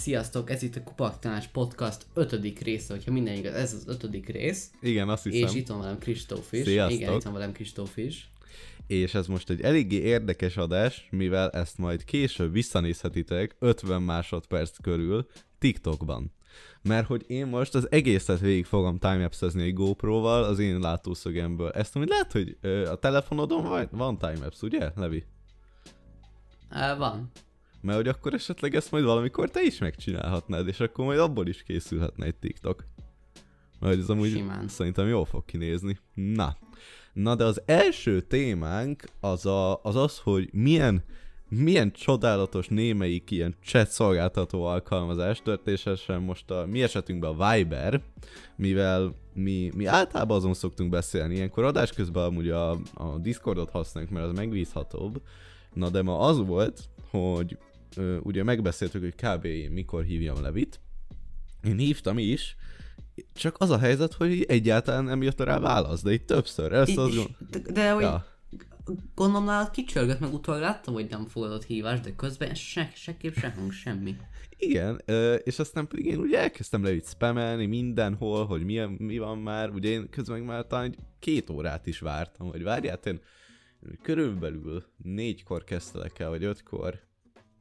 sziasztok, ez itt a Kupaktanács Podcast ötödik része, hogyha minden igaz, ez az ötödik rész. Igen, azt hiszem. És itt van velem Kristóf is. Sziasztok. Igen, itt van velem Kristóf is. És ez most egy eléggé érdekes adás, mivel ezt majd később visszanézhetitek 50 másodperc körül TikTokban. Mert hogy én most az egészet végig fogom timelapse egy GoPro-val az én látószögemből. Ezt amúgy lehet, hogy a telefonodon van, van timelapse, ugye, Levi? Uh, van. Mert hogy akkor esetleg ezt majd valamikor te is megcsinálhatnád, és akkor majd abból is készülhetne egy TikTok. Mert ez amúgy Simán. szerintem jól fog kinézni. Na. Na de az első témánk az a, az, az hogy milyen, milyen csodálatos némelyik ilyen chat szolgáltató alkalmazás történetesen most a mi esetünkben a Viber, mivel mi, mi általában azon szoktunk beszélni, ilyenkor adás közben amúgy a, a Discordot használjuk, mert az megbízhatóbb. Na de ma az volt, hogy ugye megbeszéltük, hogy kb. én mikor hívjam Levit. Én hívtam is, csak az a helyzet, hogy egyáltalán nem jött rá válasz, de itt többször. Ezt az... És- de, hogy Ja. gondolom nálad kicsörgött, meg utólag láttam, hogy nem fogadott hívást, de közben se, se kép, se hang, semmi. Igen, és aztán pedig én ugye elkezdtem le itt spamelni mindenhol, hogy mi, mi van már, ugye én közben meg már talán két órát is vártam, hogy várját, én körülbelül négykor kezdtelek el, vagy ötkor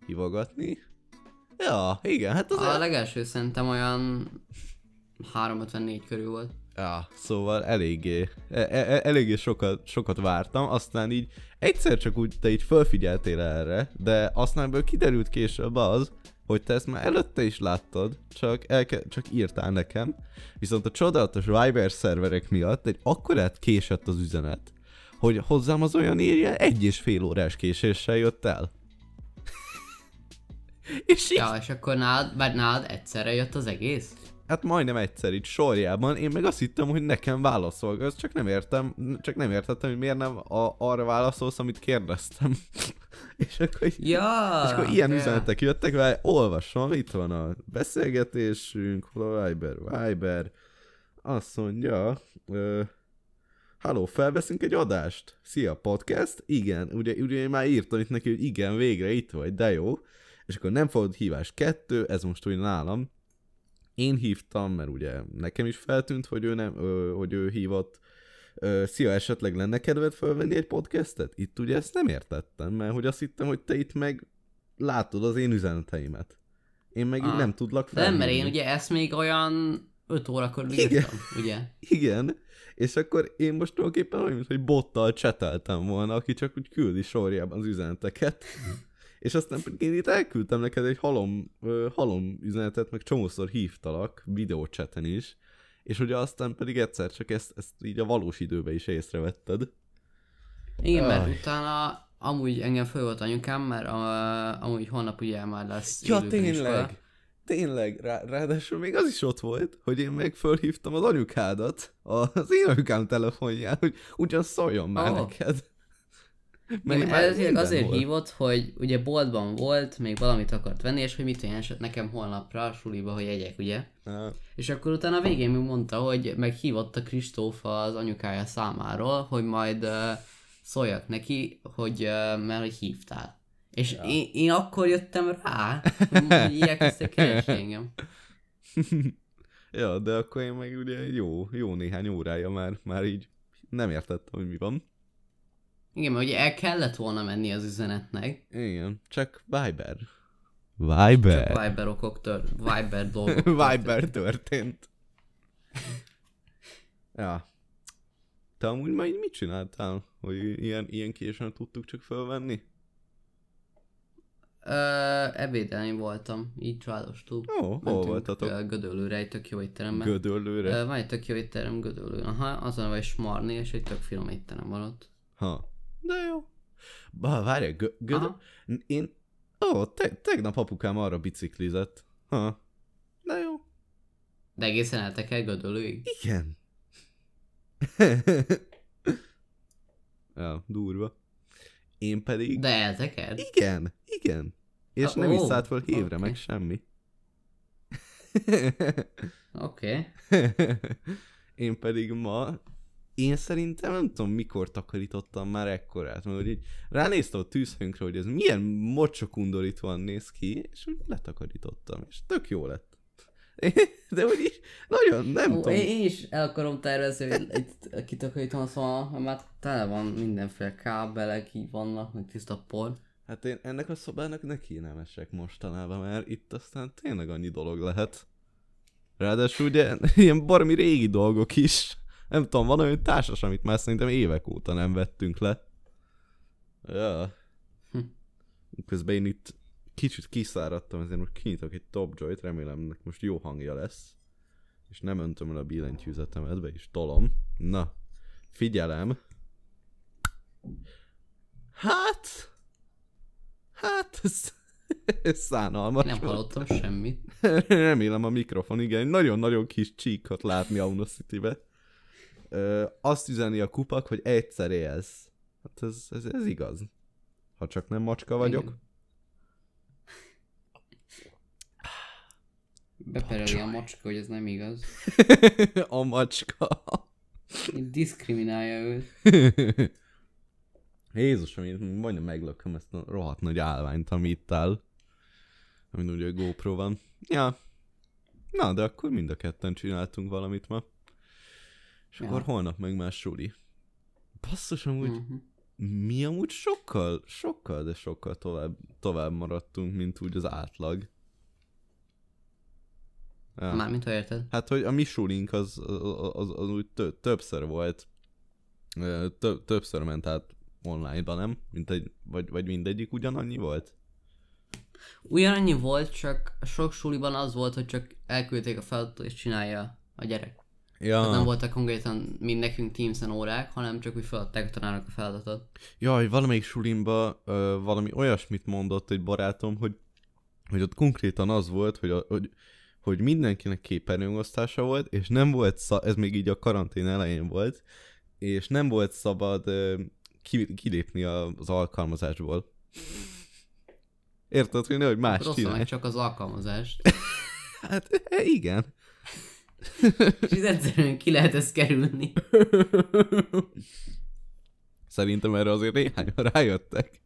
hívogatni. Ja, igen, hát az A legelső szerintem olyan 354 körül volt. Ja, szóval eléggé, e- e- eléggé sokat, sokat vártam, aztán így egyszer csak úgy te így felfigyeltél erre, de aztán ebből kiderült később az, hogy te ezt már előtte is láttad, csak, elke- csak írtál nekem, viszont a csodálatos Viber szerverek miatt egy akkorát késett az üzenet, hogy hozzám az olyan írja egy és fél órás késéssel jött el. És így Ja, és akkor nálad, vagy nálad egyszerre jött az egész? Hát majdnem egyszer itt sorjában, én meg azt hittem, hogy nekem válaszol, csak nem értem, csak nem értettem, hogy miért nem a, arra válaszolsz, amit kérdeztem. és akkor, Ja! és akkor ilyen ja. üzenetek jöttek, mert olvasom, itt van a beszélgetésünk, Viber, Viber, azt mondja, ö, Halló, felveszünk egy adást? Szia, podcast? Igen, ugye, ugye én már írtam itt neki, hogy igen, végre itt vagy, de jó. És akkor nem fogod hívás kettő, ez most úgy nálam. Én hívtam, mert ugye nekem is feltűnt, hogy ő, nem, ö, hogy ő hívott. Ö, szia, esetleg lenne kedved felvenni egy podcastet? Itt ugye ezt nem értettem, mert hogy azt hittem, hogy te itt meg látod az én üzeneteimet. Én meg így Ah. nem tudlak De nem, mert én ugye ezt még olyan 5 órakor Igen. írtam, ugye? Igen, és akkor én most tulajdonképpen olyan, mint hogy bottal cseteltem volna, aki csak úgy küldi sorjában az üzeneteket. és aztán pedig én itt elküldtem neked egy halom, halom üzenetet, meg csomószor hívtalak, videócseten is, és ugye aztán pedig egyszer csak ezt, ezt így a valós időben is észrevetted. Igen, mert Aj. utána amúgy engem föl volt anyukám, mert uh, amúgy holnap ugye már lesz Ja, élőben iskola. tényleg! Tényleg, Rá, ráadásul még az is ott volt, hogy én meg fölhívtam az anyukádat az én anyukám telefonján, hogy ugyan szóljon már Ó. neked. Igen, már minden azért volt. hívott, hogy ugye boltban volt, még valamit akart venni, és hogy mit eset nekem holnapra a suliba, hogy egyek, ugye? Ah. És akkor utána a végén még mondta, hogy meghívott a Kristóf az anyukája számáról, hogy majd uh, szóljak neki, hogy uh, mert hogy hívtál. És ja. én, én, akkor jöttem rá, hogy elkezdtek keresni engem. Ja, de akkor én meg ugye jó, jó néhány órája már, már így nem értettem, hogy mi van. Igen, mert ugye el kellett volna menni az üzenetnek. Igen, csak Viber. Viber. Csak Viber okok tör, Viber dolgok. Viber történt. ja. Te amúgy így mit csináltál, hogy ilyen, ilyen későn tudtuk csak felvenni? Ö, ebédelni voltam, így családostul. Ó, hol Mentünk, voltatok? ö, Gödöllőre, egy tök jó étteremben. Gödöllőre? Ö, van egy tök jó étterem Gödöllőn, aha, az a neve Smarni, és egy tök finom étterem van ott. Ha. De jó. Ba, várj, gö- gödö... Aha. Én... Ó, te- tegnap apukám arra biciklizett. Ha. De jó. De egészen eltek el Gödöllőig. Igen. ja, durva. Én pedig... De elteked? Igen, igen. És Ah, nem is ó, szállt fel hévre, oké. meg semmi. Oké. Én pedig ma én szerintem nem tudom, mikor takarítottam már ekkorát, mert így ránéztem a tűzhőnkre, hogy ez milyen mocsokundorítóan néz ki, és úgy letakarítottam, és tök jó lett. De úgy is, nagyon, nem Ó, tudom. én, is el akarom tervezni, hogy itt kitakarítom, szóval már tele van mindenféle kábelek, így vannak, meg tiszta por. Hát én ennek a szobának ne kéne mesek mostanában, mert itt aztán tényleg annyi dolog lehet. Ráadásul ugye ilyen barmi régi dolgok is. Nem tudom, van olyan társas, amit már szerintem évek óta nem vettünk le. Ja. Hm. Közben én itt kicsit kiszáradtam, ezért most kinyitok egy top joy remélem ennek most jó hangja lesz. És nem öntöm el a billentyűzetemet, be is tolom. Na, figyelem. Hát... Hát, ez, ez szánalmas Nem volt. hallottam semmit. Remélem a mikrofon, igen, nagyon-nagyon kis csíkot látni Audacity-be. Ö, azt üzeni a kupak, hogy egyszer élsz. Hát ez, ez, ez igaz. Ha csak nem macska vagyok. Igen. Bepereli a macska, hogy ez nem igaz. a macska. Diszkriminálja őt. Jézusom, én majdnem meglököm ezt a rohadt nagy állványt, ami itt áll. Amin ugye GoPro van. Ja. Na, de akkor mind a ketten csináltunk valamit ma. És Ja. akkor holnap meg más suli. Basszus, amúgy Mhm. mi amúgy sokkal, sokkal, de sokkal tovább, tovább maradtunk, mint úgy az átlag. Ja. Mármint, ha érted. Hát, hogy a mi sulink az, az, az, az úgy tö, többször volt, tö, többször ment át online-ba, nem? Mint egy, vagy, vagy mindegyik ugyanannyi volt? Ugyanannyi volt, csak sok suliban az volt, hogy csak elküldték a feladatot és csinálja a gyerek. Ja, Tehát nem voltak konkrétan, mint nekünk Teams-en órák, hanem csak úgy feladták a tanárnak a feladatot. Jaj, valamelyik sulimba ö, valami olyasmit mondott egy barátom, hogy, hogy ott konkrétan az volt, hogy, a, hogy, hogy mindenkinek képernyőosztása volt, és nem volt, szab, ez még így a karantén elején volt, és nem volt szabad ö, ki, kilépni az alkalmazásból. Érted, hogy nehogy más Rossz csinálj? csak az alkalmazást. Hát e, igen. És ez egyszerűen ki lehet ezt kerülni. Szerintem erre azért néhányan rájöttek.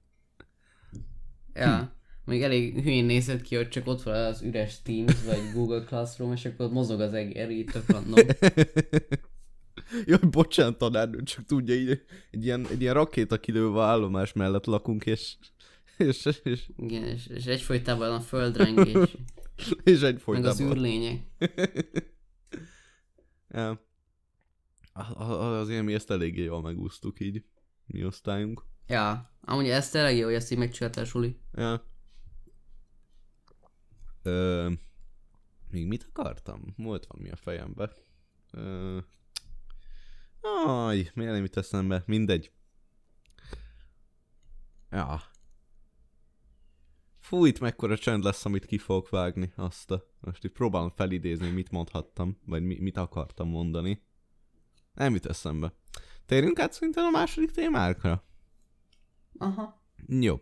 Ja. Még elég hülyén nézett ki, hogy csak ott van az üres Teams, vagy Google Classroom, és akkor mozog az egér, így tök random. Jaj, bocsánat, tanárnő, csak tudja, így, egy ilyen, egy ilyen rakéta kilőve állomás mellett lakunk, és, és, és, Igen, és, és egyfolytában a földrengés, és meg az egyfolytában. űrlények. Ja. A- a- Azért mi ezt eléggé jól megúsztuk így, mi osztályunk. Ja, amúgy ez tényleg jó, hogy ezt így megcsináltál, Suli. Ja. Ö, még mit akartam? Volt valami a fejembe. Ö, aj, miért nem jut eszembe? Mindegy. Ja. Fú, itt mekkora csend lesz, amit ki fogok vágni. Azt a... Most itt próbálom felidézni, mit mondhattam, vagy mi, mit akartam mondani. Nem jut eszembe. Térjünk át szerintem a második témákra. Aha. Jó.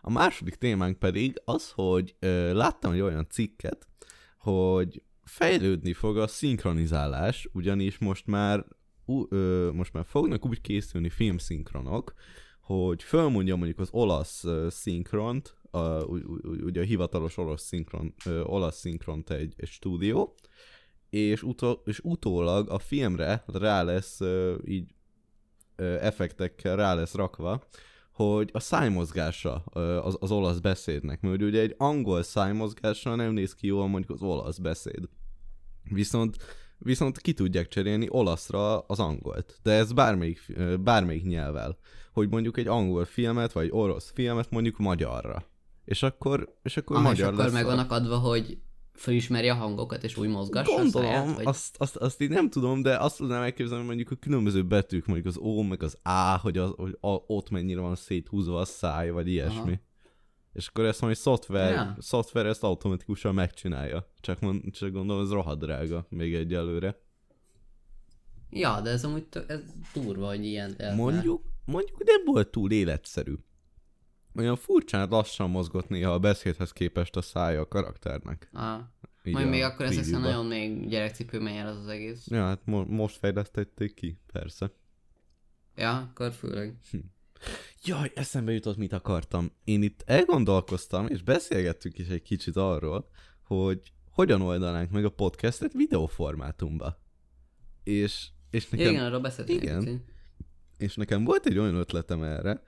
A második témánk pedig az, hogy ö, láttam egy olyan cikket, hogy fejlődni fog a szinkronizálás, ugyanis most már, ú, ö, most már fognak úgy készülni filmszinkronok, hogy fölmondja mondjuk az olasz ö, szinkront, a, ugye a hivatalos olasz, szinkron, ö, olasz szinkront egy, egy stúdió, és, utol, és utólag a filmre rá lesz ö, így ö, effektekkel rá lesz rakva, hogy a szájmozgása az, az olasz beszédnek, mert ugye egy angol szájmozgással nem néz ki jól mondjuk az olasz beszéd. Viszont, viszont ki tudják cserélni olaszra az angolt. De ez bármelyik, bármelyik nyelvvel. Hogy mondjuk egy angol filmet, vagy orosz filmet mondjuk magyarra. És akkor, és akkor és magyar akkor lesz meg a- vannak adva, hogy felismeri a hangokat, és úgy mozgassa a Gondolom, száját, vagy... azt, azt, azt így nem tudom, de azt tudnám elképzelni, hogy mondjuk a különböző betűk, mondjuk az O, meg az A, hogy, az, hogy a, ott mennyire van széthúzva a száj, vagy ilyesmi. Aha. És akkor ezt majd szoftver, Ja. szoftver ezt automatikusan megcsinálja. Csak, mond, csak gondolom, ez rohadt drága még egyelőre. Ja, de ez amúgy tök, ez durva, hogy ilyen. Mondjuk, mondjuk nem volt túl életszerű. Olyan furcsán lassan mozgott néha a beszédhez képest a szája a karakternek. Ah. Így Majd a még akkor ez preview-ba. nagyon még gyerekcipőben jár az az egész. Ja, hát mo- most fejlesztették ki, persze. Ja, akkor főleg. Jaj, eszembe jutott, mit akartam. Én itt elgondolkoztam, és beszélgettünk is egy kicsit arról, hogy hogyan oldanánk meg a podcastet videóformátumba. És, és nekem... Igen, arról beszéltünk. Igen. És nekem volt egy olyan ötletem erre,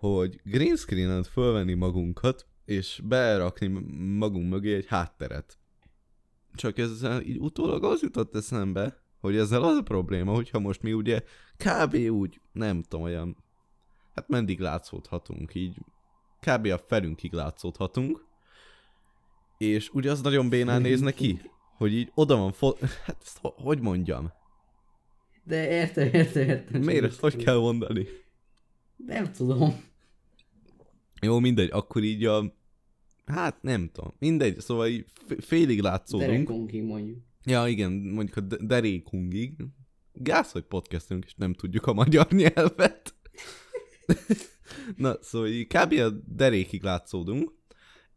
hogy green screen fölvenni magunkat, és berakni magunk mögé egy hátteret. Csak ezzel így utólag az jutott eszembe, hogy ezzel az a probléma, hogyha most mi ugye kb. úgy, nem tudom, olyan, hát mendig látszódhatunk, így kb. a felünkig látszódhatunk, és ugye az nagyon bénán néz neki, hogy így oda van fo- hát ezt ho- hogy mondjam? De értem, értem, értem. Miért ezt hogy kell mondani? Nem tudom. Jó, mindegy, akkor így a... Hát nem tudom, mindegy, szóval így félig látszódunk. Derekonkig mondjuk. Ja, igen, mondjuk a de- derékunkig. Gáz, hogy podcastünk, és nem tudjuk a magyar nyelvet. Na, szóval így kb. a derékig látszódunk,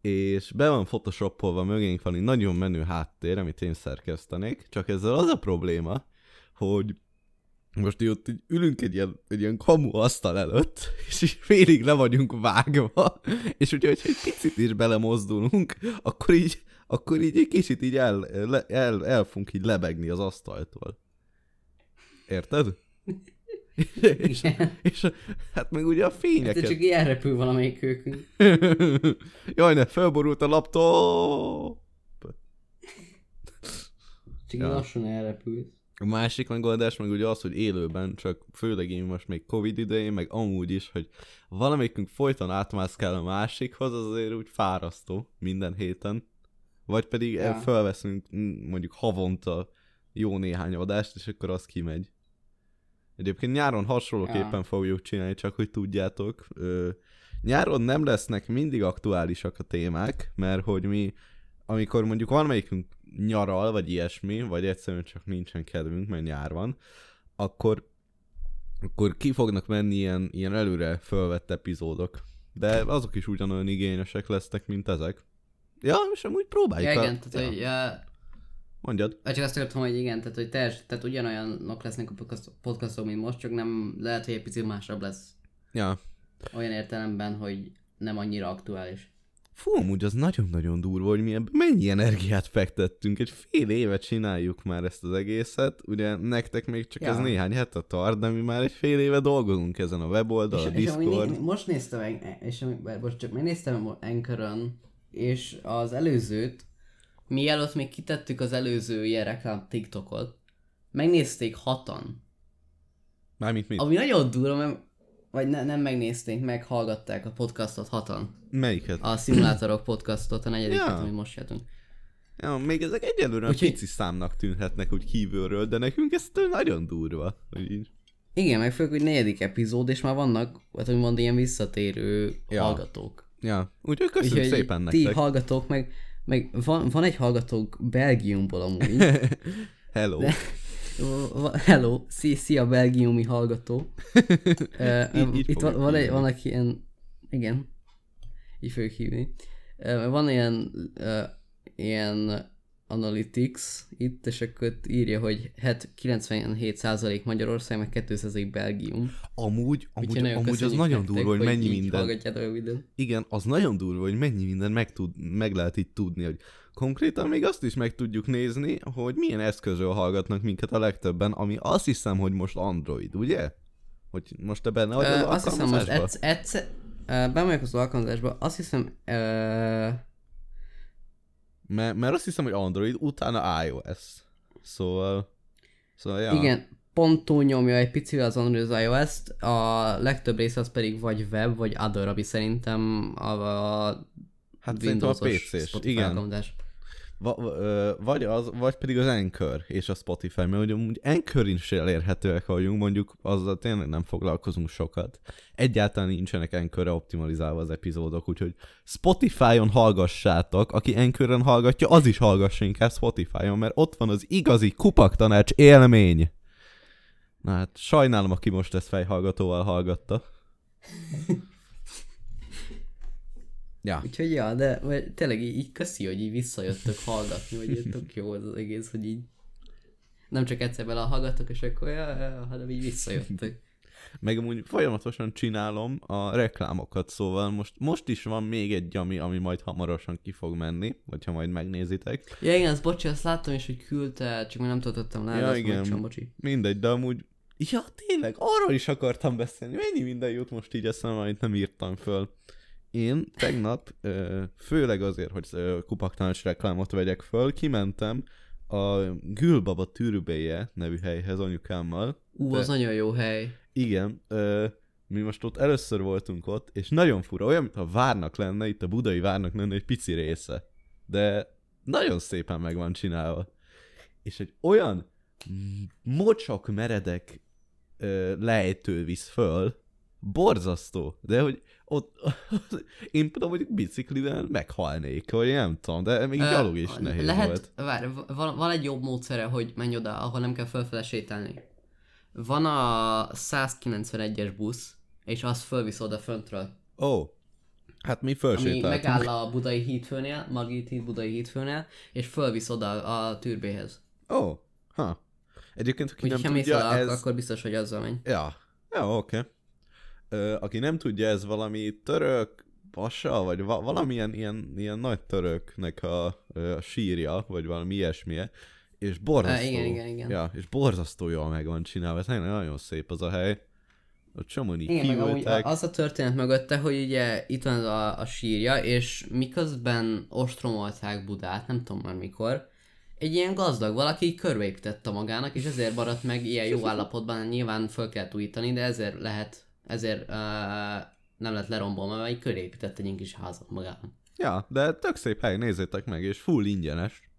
és be van photoshopolva mögénk van egy nagyon menő háttér, amit én szerkesztenék, csak ezzel az a probléma, hogy most így ott így ülünk egy ilyen, egy ilyen kamu asztal előtt, és így félig le vagyunk vágva, és ugye, hogyha egy picit is belemozdulunk, akkor így, akkor így egy kicsit így el, le, el, el fogunk így lebegni az asztaltól. Érted? és, és, hát meg ugye a fényeket... csak ilyen repül valamelyik őkünk. Jaj, ne, felborult a laptop! Csak Ja. lassan elrepül. A másik megoldás meg ugye az, hogy élőben, csak főleg én most még Covid idején, meg amúgy is, hogy valamelyikünk folyton átmászkál a másikhoz, az azért úgy fárasztó minden héten. Vagy pedig Ja. felveszünk mm, mondjuk havonta jó néhány adást, és akkor az kimegy. Egyébként nyáron hasonlóképpen Ja. fogjuk csinálni, csak hogy tudjátok. Ö, nyáron nem lesznek mindig aktuálisak a témák, mert hogy mi, amikor mondjuk valamelyikünk nyaral, vagy ilyesmi, vagy egyszerűen csak nincsen kedvünk, mert nyár van, akkor, akkor ki fognak menni ilyen, ilyen előre fölvett epizódok. De azok is ugyanolyan igényesek lesznek, mint ezek. Ja, és amúgy próbáljuk. Ja, a- igen, tehát, hogy, ja, Mondjad. vagy csak azt akartam, hogy igen, tehát, hogy teljes, tehát ugyanolyanok lesznek a podcast- podcastok, mint most, csak nem lehet, hogy egy picit másabb lesz. Ja. Olyan értelemben, hogy nem annyira aktuális. Fú, amúgy az nagyon-nagyon durva, hogy mi ebbe mennyi energiát fektettünk. Egy fél éve csináljuk már ezt az egészet. Ugye nektek még csak Ja. ez néhány hete tart, de mi már egy fél éve dolgozunk ezen a weboldal, a és, és amúgy Discord. né- most néztem, meg- és amúgy- most csak megnéztem Anchoron, és az előzőt, mielőtt még kitettük az előző ilyen reklám TikTokot, megnézték hatan. Mármint mit? Ami nagyon durva, mert vagy ne, nem megnézték, meghallgatták a podcastot hatan. Melyiket? A Szimulátorok podcastot, a negyediket, Ja. amit most jöttünk. Ja, még ezek egyelőre Úgyhogy- pici számnak tűnhetnek úgy kívülről, de nekünk ez nagyon durva. Hogy így. Igen, meg főleg, hogy negyedik epizód, és már vannak, hát úgymond ilyen visszatérő Ja. hallgatók. Ja, úgyhogy köszönöm Úgyhogy szépen ti nektek. hallgatók, meg, meg van, van egy hallgatók Belgiumból amúgy. Hello. De- Hello, szia, belgiumi hallgató. Így- így Itt van, van, egy, van egy ilyen, igen, így fogjuk hívni. Van ilyen, ilyen analytics itt, és akkor itt írja, hogy hát 97% Magyarország, meg 2% Belgium. Amúgy, amúgy, nagyon amúgy az nagyon durva, hogy mennyi minden. a videót. Igen, az nagyon durva, hogy mennyi minden meg, tud, meg lehet itt tudni, hogy konkrétan még azt is meg tudjuk nézni, hogy milyen eszközről hallgatnak minket a legtöbben, ami azt hiszem, hogy most Android, ugye? Hogy most te benne vagy Ö, az azt hiszem most egyszer, egyszer bemegyek az alkalmazásba, azt hiszem uh, Mert, mert azt hiszem, hogy Android, utána iOS. Szóval... Szóval, ja. Igen, pont túlnyomja egy picivel az Android az iOS-t, a legtöbb része az pedig vagy web, vagy other, ami szerintem a, a Hát szerintem a Windows-os PC-s, igen. Vagy az, vagy pedig az Anchor és a Spotify, mert ugye amúgy Anchorin is elérhetőek vagyunk, mondjuk azzal tényleg nem foglalkozunk sokat. Egyáltalán nincsenek Anchorre optimalizálva az epizódok, úgyhogy Spotify-on hallgassátok, aki Anchoron hallgatja, az is hallgassa inkább Spotify-on, mert ott van az igazi kupaktanács élmény. Na hát sajnálom, aki most ezt fejhallgatóval hallgatta. ja. Úgyhogy ja, de vagy tényleg így, így köszi, hogy így visszajöttök hallgatni, így tök jó az, az egész, hogy így nem csak egyszer bele hallgattok, és akkor ja, ja, hanem így visszajöttök. meg amúgy folyamatosan csinálom a reklámokat, szóval most, most is van még egy, ami, ami majd hamarosan ki fog menni, hogyha majd megnézitek. Ja igen, ezt bocsi, azt láttam is, hogy küldte, csak még nem töltöttem le, Ja, ja, igen. igen. bocsi. Mindegy, de amúgy, ja tényleg, arról is akartam beszélni, mennyi minden jut most így eszembe, amit nem írtam föl. Én tegnap, főleg azért, hogy ö, kupaktalancs reklámot vegyek föl, kimentem a Gülbaba Türbéje nevű helyhez anyukámmal. Ú, De- az nagyon jó hely. Igen, mi most ott először voltunk ott, és nagyon fura, olyan, mintha várnak lenne, itt a budai várnak lenne egy pici része. De nagyon szépen meg van csinálva. És egy olyan m- mocsok meredek ö, lejtő visz föl, borzasztó, de hogy ott, én például mondjuk biciklivel meghalnék, vagy nem tudom, de még Ö, gyalog is nehéz Lehet, volt. várj, van, van egy jobb módszere, hogy menj oda, ahol nem kell fölfele sétálni. Van a 191-es busz, és az fölvisz oda föntről. Ó, oh, hát mi Ami fölsétáltunk. megáll a budai hídfőnél, Margit híd budai hídfőnél, és fölvisz oda a tűrbéhez. Ó, oh, ha. Egyébként, aki ha nem tudja, ez... akkor biztos, hogy azzal menj. Ja, ja oké. Okay. Aki nem tudja, ez valami török pasa, vagy va- valamilyen ilyen, ilyen nagy töröknek a, ö, a sírja, vagy valami ilyesmije, és borzasztó. Ö, igen, igen, igen. Ja, és borzasztó jól meg van csinálva, ez nagyon szép az a hely. Ott csomóan így Igen, amúgy az a történet mögötte, hogy ugye itt van a, a sírja, és miközben ostromolták Budát, nem tudom már mikor, egy ilyen gazdag valaki így körbeépítette magának, és ezért maradt meg ilyen jó állapotban, nyilván föl kell újítani, de ezért lehet, ezért uh, nem lett lerombolva, mert így körépített egy kis házat magának. Ja, de tök szép hely, nézzétek meg, és full ingyenes.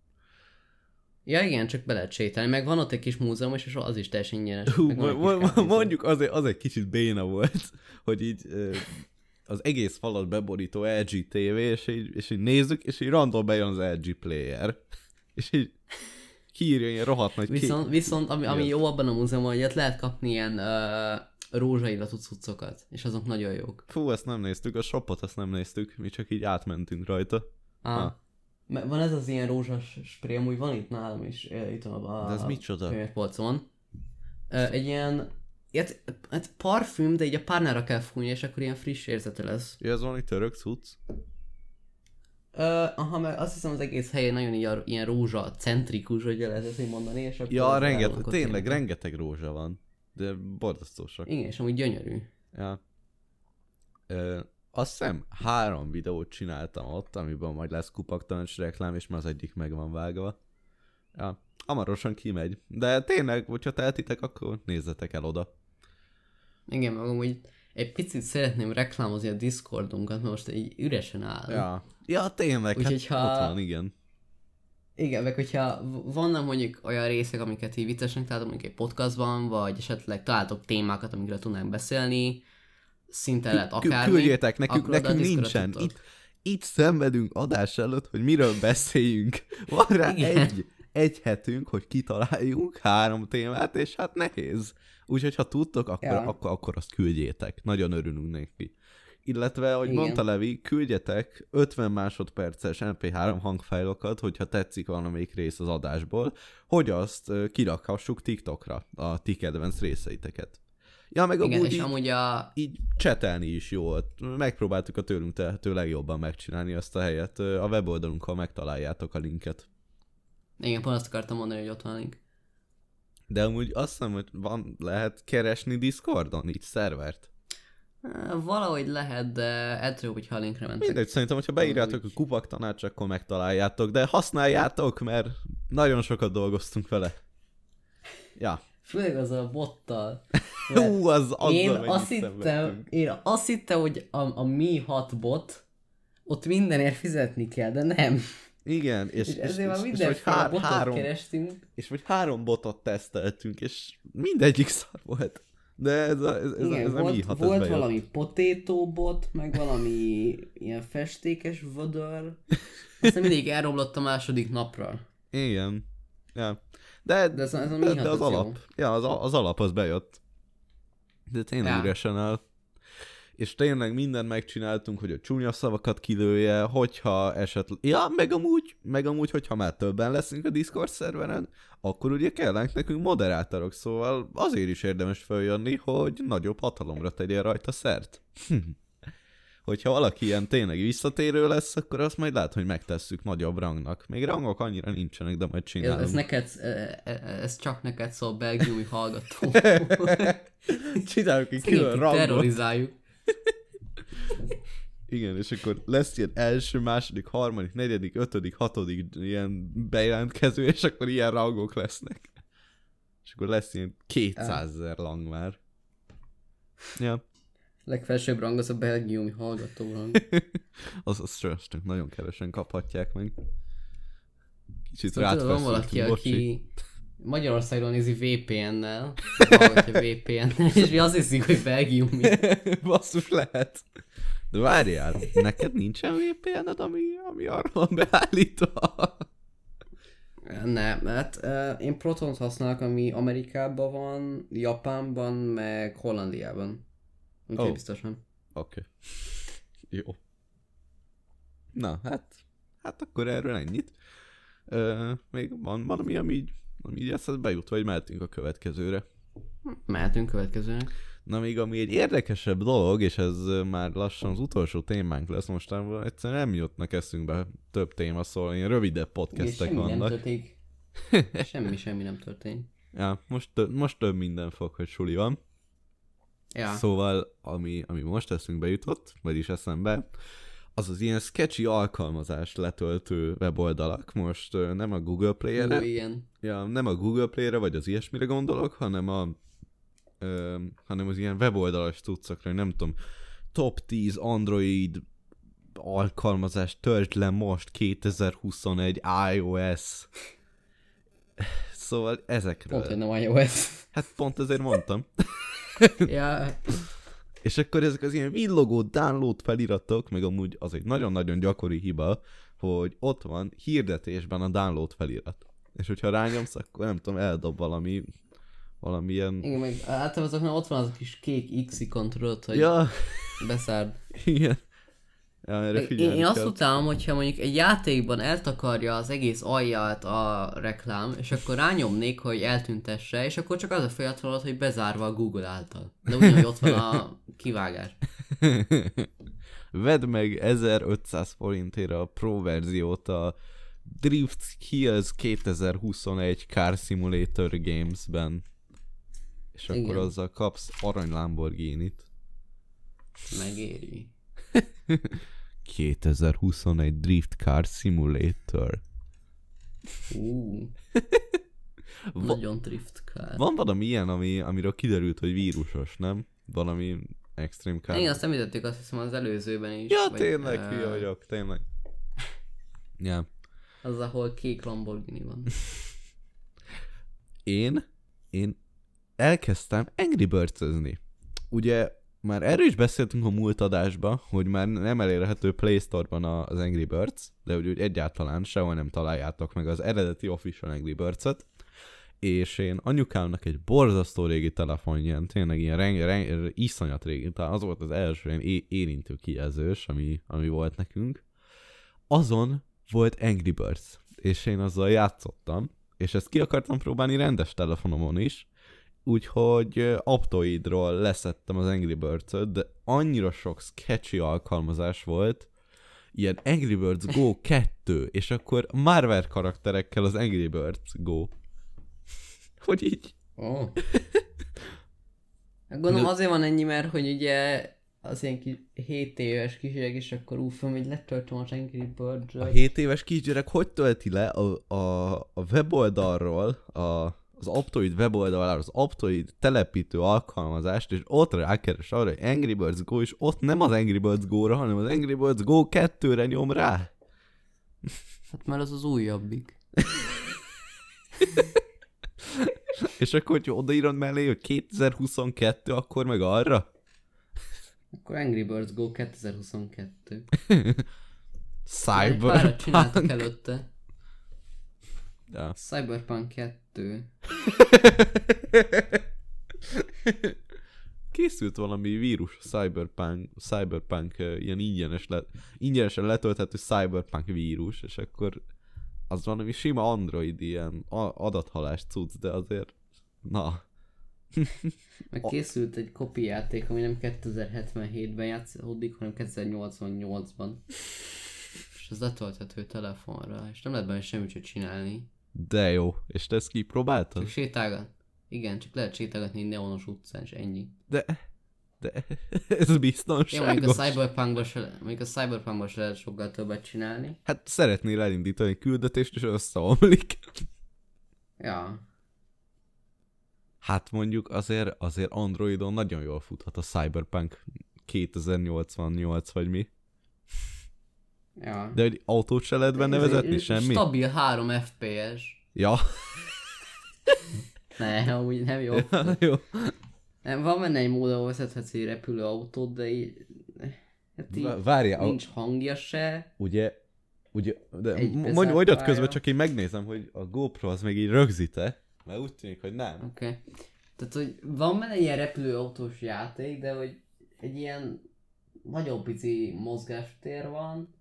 Ja igen, csak be lehet sétálni, meg van ott egy kis múzeum, és az is teljesen ingyenes. Hú, mondjuk azért, az egy kicsit béna volt, hogy így az egész falat beborító LG TV, és így, és így nézzük, és így random bejön az LG player. És így kiírja ilyen rohadt nagy Viszont, viszont ami, ami jó abban a múzeumban, hogy ott lehet kapni ilyen uh, rózsairatú cuccokat, és azok nagyon jók. Fú, ezt nem néztük, a shopot ezt nem néztük, mi csak így átmentünk rajta. Ah. Ah. Van ez az ilyen rózsas spré, amúgy van itt nálam is, itt van a, De ez a micsoda? könyvpolcon. Egy ilyen, ilyet, hát parfüm, de így a párnára kell fújni, és akkor ilyen friss érzete lesz. Ja, ez valami török cucc? Uh, aha, mert azt hiszem az egész helyen nagyon a- ilyen rózsa centrikus, hogy lehet ezt így mondani, és akkor Ja, rengeteg, tényleg rengeteg rózsa van. De borzasztó sok. Igen, és amúgy gyönyörű. Ja. Ö, azt hiszem három videót csináltam ott, amiben majd lesz kupaktalancs reklám, és már az egyik meg van vágva. Ja, hamarosan kimegy. De tényleg, hogyha tehetitek, akkor nézzetek el oda. Igen, meg amúgy egy picit szeretném reklámozni a Discordunkat, mert most így üresen áll. Ja, ja tényleg, Úgyhogy hát ha- ott van, igen. Igen, meg hogyha vannak mondjuk olyan részek, amiket így viccesnek találtok mondjuk egy podcastban, vagy esetleg találtok témákat, amikről tudnánk beszélni, szinte lehet akármi. Küldjétek, nekünk, nekünk nincsen. tudtok. Itt, itt szenvedünk adás előtt, hogy miről beszéljünk. Van rá Igen. egy, egy hetünk, hogy kitaláljunk három témát, és hát nehéz. Úgyhogy ha tudtok, akkor, Ja. akkor, akkor azt küldjétek. Nagyon örülünk neki. Illetve, ahogy Igen. mondta Levi, küldjetek 50 másodperces MP3 hangfájlokat, hogyha tetszik valamelyik rész az adásból, hogy azt kirakhassuk TikTokra, a ti kedvenc részeiteket. Ja, meg Igen, amúgy és így- amúgy a... így csetelni is jó. Megpróbáltuk a tőlünk tehető legjobban megcsinálni azt a helyet. A weboldalunkon megtaláljátok a linket. Igen, pont azt akartam mondani, hogy ott van a link. De amúgy azt hiszem, hogy van, lehet keresni Discordon, így szervert. Valahogy lehet, de ettől, hogyha a linkre mentek. Mindegy, szerintem, hogyha beírjátok a kupak tanács, akkor megtaláljátok, de használjátok, mert nagyon sokat dolgoztunk vele. Ja. Főleg az a bottal. Hú, az azzal én azt hittem, én azt hittem, hogy a, a Mi 6 bot, ott mindenért fizetni kell, de nem. Igen, és, És és, és, és, vagy mindenféle há- botot három, kerestünk. és vagy három botot teszteltünk, és mindegyik szar volt. De ez a, ez, ez, Igen, ez a mi volt, hat, volt ez valami potato bot, meg valami ilyen festékes vödör. Aztán mindig elromlott a második napra. Igen. Ja. De, De ez, ez a de, de az az jó. alap. Ja, az, az alap az bejött. De tényleg ja. üresen áll. És tényleg mindent megcsináltunk, hogy a csúnya szavakat kilője, hogyha esetleg... Ja, meg amúgy, meg amúgy, hogyha már többen leszünk a Discord szerveren, akkor ugye kellenek nekünk moderátorok, szóval azért is érdemes feljönni, hogy nagyobb hatalomra tegyen rajta szert. hogyha valaki ilyen tényleg visszatérő lesz, akkor azt majd lehet, hogy megtesszük nagyobb rangnak. Még rangok annyira nincsenek, de majd csinálunk. Ez, neked, e, e, ez csak neked szól, belgiumi hallgató. Csináljuk egy külön rangot. Terrorizáljuk. Igen, és akkor lesz ilyen első, második, harmadik, negyedik, ötödik, hatodik ilyen bejelentkező, és akkor ilyen rangok lesznek. És akkor lesz ilyen 200 ezer lang már. Ja. Legfelsőbb rang az a belgiumi hallgató rang. az a stress nagyon kevesen kaphatják meg. Kicsit szóval van valaki, bocsi. aki Magyarországról nézi VPN-nel, VPN-nel, és mi azt hiszik, hogy belgiumi. Basszus lehet. De várjál, neked nincsen VPN-ed, ami, ami arra van beállítva? Nem, mert uh, én Protont használok, ami Amerikában van, Japánban, meg Hollandiában. Úgyhogy oh. biztos nem. Oké. Okay. Jó. Na, hát, hát akkor erről ennyit. Uh, még van valami, ami így, ami így eszedbe jut, vagy mehetünk a következőre? Mehetünk következőre. Na még ami egy érdekesebb dolog, és ez már lassan az utolsó témánk lesz mostanában, egyszerűen nem jutnak eszünkbe több téma, szóval ilyen rövidebb podcastek semmi vannak. Nem történik. semmi, semmi nem történik. Ja, most, most több minden fog, hogy suli van. Ja. Szóval, ami, ami most eszünkbe jutott, vagyis eszembe, az az ilyen sketchy alkalmazás letöltő weboldalak. Most nem a Google Play-re. igen. Ja, nem a Google Play-re, vagy az ilyesmire gondolok, hanem a ö, hanem az ilyen weboldalas cuccokra, nem tudom, top 10 Android alkalmazás töltsd le most 2021 iOS. Szóval ezekről. Pont, hogy nem iOS. Hát pont ezért mondtam. ja. És akkor ezek az ilyen villogó download feliratok, meg amúgy az egy nagyon-nagyon gyakori hiba, hogy ott van hirdetésben a download felirat. És hogyha rányomsz, akkor nem tudom, eldob valami valamilyen... Igen, meg általában azoknál ott van az a kis kék X ikon, tudod, hogy ja. beszárd. Igen. Erre én, én azt utálom, hogyha mondjuk egy játékban eltakarja az egész alját a reklám, és akkor rányomnék, hogy eltüntesse, és akkor csak az a folyamat hogy bezárva a Google által. De ugyanúgy ott van a kivágás. Vedd meg 1500 forintért a Pro verziót a Drift Hills 2021 Car Simulator Games-ben. És Igen. akkor azzal kapsz arany Lamborghini-t. Megéri. 2021 Drift Car Simulator. Uh. Nagyon drift car. Van valami ilyen, ami, amiről kiderült, hogy vírusos, nem? Valami extreme car. Igen, azt említettük azt hiszem az előzőben is. Ja, vagy, tényleg, uh... hülye vagyok, tényleg. Ja. Az, ahol kék Lamborghini van. én, én elkezdtem Angry birds Ugye már erről is beszéltünk a múlt adásban, hogy már nem elérhető Play Store-ban az Angry Birds, de úgy, úgy egyáltalán sehol nem találjátok meg az eredeti official Angry Birds-et, és én anyukámnak egy borzasztó régi telefonján, tényleg ilyen reng, reng, iszonyat régi, talán az volt az első ilyen érintő kijelzős, ami, ami volt nekünk, azon volt Angry Birds, és én azzal játszottam, és ezt ki akartam próbálni rendes telefonomon is, úgyhogy Aptoidról leszettem az Angry birds de annyira sok sketchy alkalmazás volt, ilyen Angry Birds Go 2, és akkor Marvel karakterekkel az Angry Birds Go. hogy így? Oh. Gondolom azért van ennyi, mert hogy ugye az ilyen kis 7 éves kisgyerek, és akkor úfom, hogy letöltöm az Angry birds A 7 éves kisgyerek hogy tölti le a, a, a weboldalról a az Aptoid weboldalára az Aptoid telepítő alkalmazást, és ott rákeres arra, hogy Angry Birds Go, és ott nem az Angry Birds Go-ra, hanem az Angry Birds Go 2-re nyom rá. Hát mert az az újabbik. és akkor, hogyha odaírod mellé, hogy 2022, akkor meg arra? Akkor Angry Birds Go 2022. Cyberpunk. Csináltak előtte. Ja. Cyberpunk 2. készült valami vírus, Cyberpunk, Cyberpunk ilyen ingyenes le, ingyenesen letölthető Cyberpunk vírus, és akkor az valami sima Android ilyen adathalás cucc, de azért, na. Meg készült egy kopi játék, ami nem 2077-ben játszódik, hanem 2088-ban. És ez letölthető telefonra, és nem lehet benne semmit csinálni. De jó. És te ezt kipróbáltad? Csak sétálgat. Igen, csak lehet sétálgatni neonos utcán, és ennyi. De, de ez biztonságos. Ja, mondjuk a Cyberpunkban se, mondjuk a Cyberpunkban se lehet sokkal többet csinálni. Hát szeretnél elindítani küldetést, és összeomlik. Ja. Hát mondjuk azért, azért Androidon nagyon jól futhat a Cyberpunk 2088 vagy mi. Ja. De egy autót se lehet benne vezetni, semmi? Stabil 3 FPS. Ja. ne, úgy nem jó. Ja, jó. Nem, van benne egy mód, ahol vezethetsz egy repülőautót, de így... Hát így Várjál, nincs hangja se. Ugye, ugye, de mondj, mondjad közben, csak én megnézem, hogy a GoPro az még így rögzíte, mert úgy tűnik, hogy nem. Oké. Okay. Tehát, hogy van benne ilyen repülőautós játék, de hogy egy ilyen nagyon pici mozgástér van,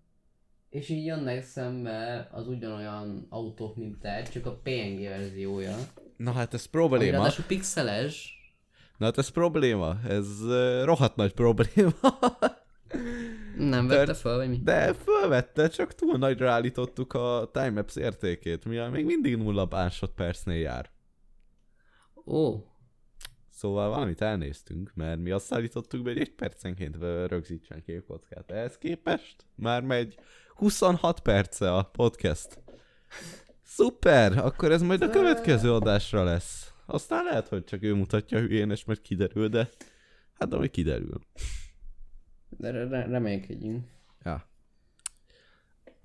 és így jönnek szembe az ugyanolyan autók, mint te, csak a PNG verziója. Na hát ez probléma. Ráadásul pixeles. Na hát ez probléma, ez uh, rohadt nagy probléma. Nem vette fel, vagy mi? De fölvette, csak túl nagyra állítottuk a timelapse értékét, mivel még mindig nulla másodpercnél jár. Ó. Szóval valamit elnéztünk, mert mi azt állítottuk be, hogy egy percenként rögzítsen képkockát. Ehhez képest már megy 26 perce a podcast. Szuper, akkor ez majd a következő adásra lesz. Aztán lehet, hogy csak ő mutatja hülyén, és majd kiderül, de hát de majd kiderül. De re- reménykedjünk. Ja.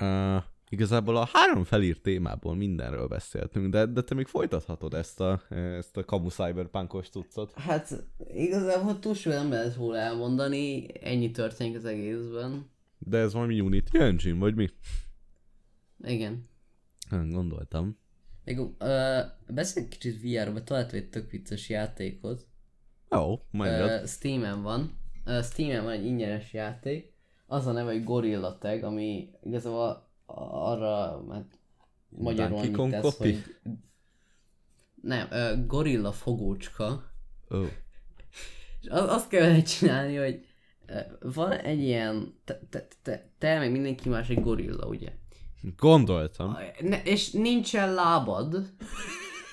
Uh, igazából a három felírt témából mindenről beszéltünk, de, de te még folytathatod ezt a, ezt a kamu cyberpunkos cuccot. Hát igazából túl nem lehet róla elmondani, ennyi történik az egészben. De ez valami Unity Engine, vagy mi? Igen. Nem gondoltam. Még, uh, beszélj kicsit VR-ba, talált egy tök vicces játékot. Jó, oh, uh, Steam-en van. Uh, Steam-en van egy ingyenes játék. Az a neve, hogy Gorilla Tag, ami igazából arra, hát magyarul annyit tesz, copy? hogy... Nem, uh, Gorilla fogócska. Oh. És az, azt kell csinálni, hogy van egy ilyen, te, te, te, te meg mindenki más egy gorilla, ugye? Gondoltam. Ne, és nincsen lábad,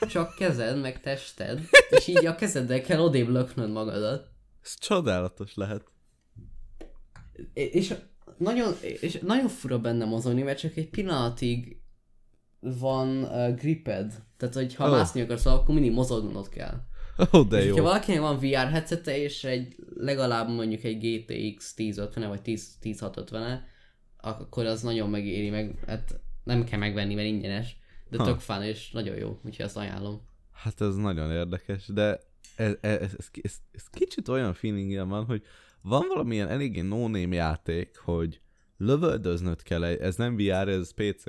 csak kezed, meg tested, és így a kezeddel kell odébb löknöd magadat. Ez csodálatos lehet. És nagyon, és nagyon fura benne mozogni, mert csak egy pillanatig van uh, griped. Tehát, hogy ha oh. mászni akarsz, akkor mindig mozognod kell. Oh, de és jó. Ha valakinek van VR headsete és egy legalább mondjuk egy GTX 1050 vagy 10, 10650 akkor az nagyon megéri, meg hát nem kell megvenni, mert ingyenes, de ha. tök fán és nagyon jó, úgyhogy azt ajánlom. Hát ez nagyon érdekes, de ez, ez, ez, ez, ez kicsit olyan feelingem van, hogy van valamilyen eléggé no játék, hogy lövöldöznöd kell, egy, ez nem VR, ez PC,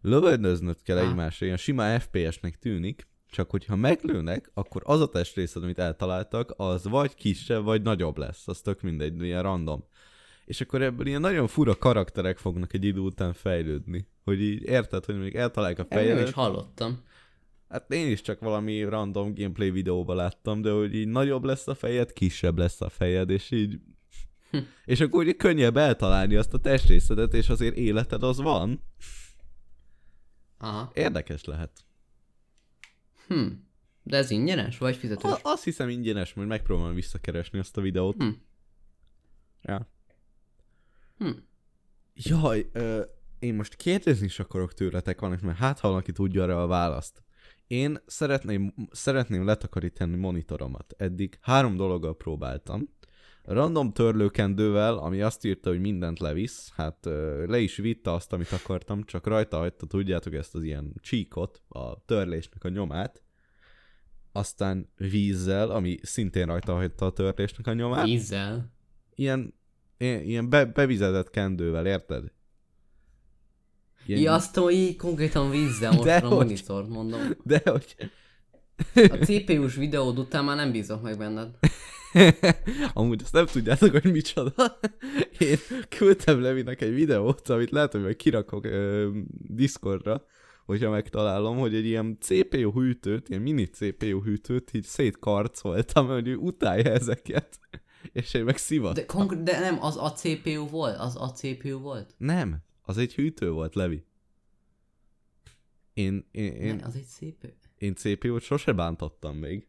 lövöldöznöd kell ha. egymásra, ilyen sima FPS-nek tűnik, csak hogyha meglőnek, akkor az a testrészed, amit eltaláltak, az vagy kisebb, vagy nagyobb lesz. Az tök mindegy, ilyen random. És akkor ebből ilyen nagyon fura karakterek fognak egy idő után fejlődni. Hogy így érted, hogy még eltalálják a fejedet. Nem is hallottam. Hát én is csak valami random gameplay videóba láttam, de hogy így nagyobb lesz a fejed, kisebb lesz a fejed, és így... Hm. és akkor úgy könnyebb eltalálni azt a testrészedet, és azért életed az van. Aha. Érdekes lehet. Hm. De ez ingyenes, vagy fizetős? A, azt hiszem ingyenes, majd megpróbálom visszakeresni azt a videót. Hm. Ja. Hm. Jaj, ö, én most kérdezni is akarok tőletek valamit, mert hát ha valaki tudja arra a választ. Én szeretném, szeretném letakarítani monitoromat. Eddig három dologgal próbáltam. Random törlőkendővel, ami azt írta, hogy mindent levisz, hát le is vitte azt, amit akartam, csak rajta hagyta, tudjátok, ezt az ilyen csíkot, a törlésnek a nyomát. Aztán vízzel, ami szintén rajta hagyta a törlésnek a nyomát. Vízzel? Ilyen, ilyen, be, bevizedett kendővel, érted? Ilyen... Ja, azt hogy így konkrétan vízzel most De a hogy... monitort mondom. De hogy... A CPU-s videód után már nem bízok meg benned. Amúgy azt nem tudjátok, hogy micsoda. Én küldtem Levinek egy videót, amit lehet, hogy majd kirakok ö, Discordra, hogyha megtalálom, hogy egy ilyen CPU hűtőt, ilyen mini CPU hűtőt így szétkarcoltam, hogy ő utálja ezeket. És én meg szivattam. De, konkr- de nem, az a CPU volt? Az a CPU volt? Nem, az egy hűtő volt, Levi. Én, én, én, Nem, az egy CPU. én CPU-t sose bántottam még.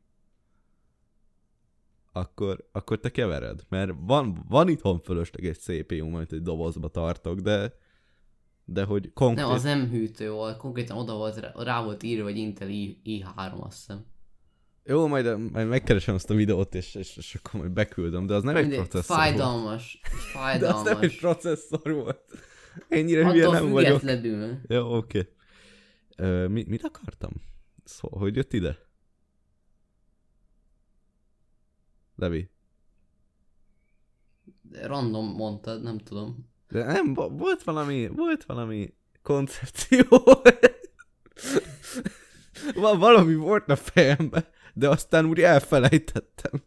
Akkor, akkor te kevered. Mert van, van itthon fölösleg egy CPU, majd egy dobozba tartok, de de hogy konkrét... Nem, az nem hűtő volt, konkrétan oda volt, rá, volt írva, hogy Intel I, i3, azt hiszem. Jó, majd, majd megkeresem azt a videót, és, és, és akkor majd beküldöm, de az nem egy Mindegy, processzor volt. Fájdalmas, De fájdalmas. az nem egy processzor volt. Ennyire hülye nem vagyok. Jó, oké. Okay. Mi, mit akartam? Szóval, hogy jött ide? Levi. Random mondtad, nem tudom. De nem, vo- volt valami, volt valami koncepció. Va- valami volt a fejembe, de aztán úgy elfelejtettem.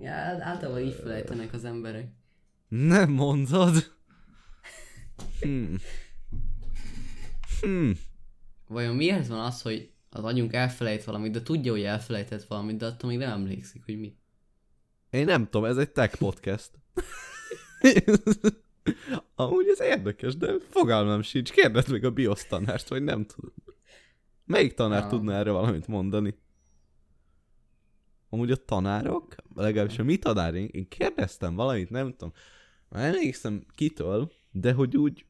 Ja, általában így felejtenek az emberek. Nem mondod? Hmm. Hmm. Vajon miért van az, hogy az agyunk elfelejt valamit, de tudja, hogy elfelejtett valamit, de attól még nem emlékszik, hogy mi. Én nem tudom, ez egy tech podcast. Amúgy ez érdekes, de fogalmam sincs. Kérdezd meg a BIOS tanárt, vagy nem tudom. Melyik tanár Ah. tudna erre valamit mondani? Amúgy a tanárok, legalábbis a mi tanár, én, én kérdeztem valamit, nem tudom. Már emlékszem kitől, de hogy úgy,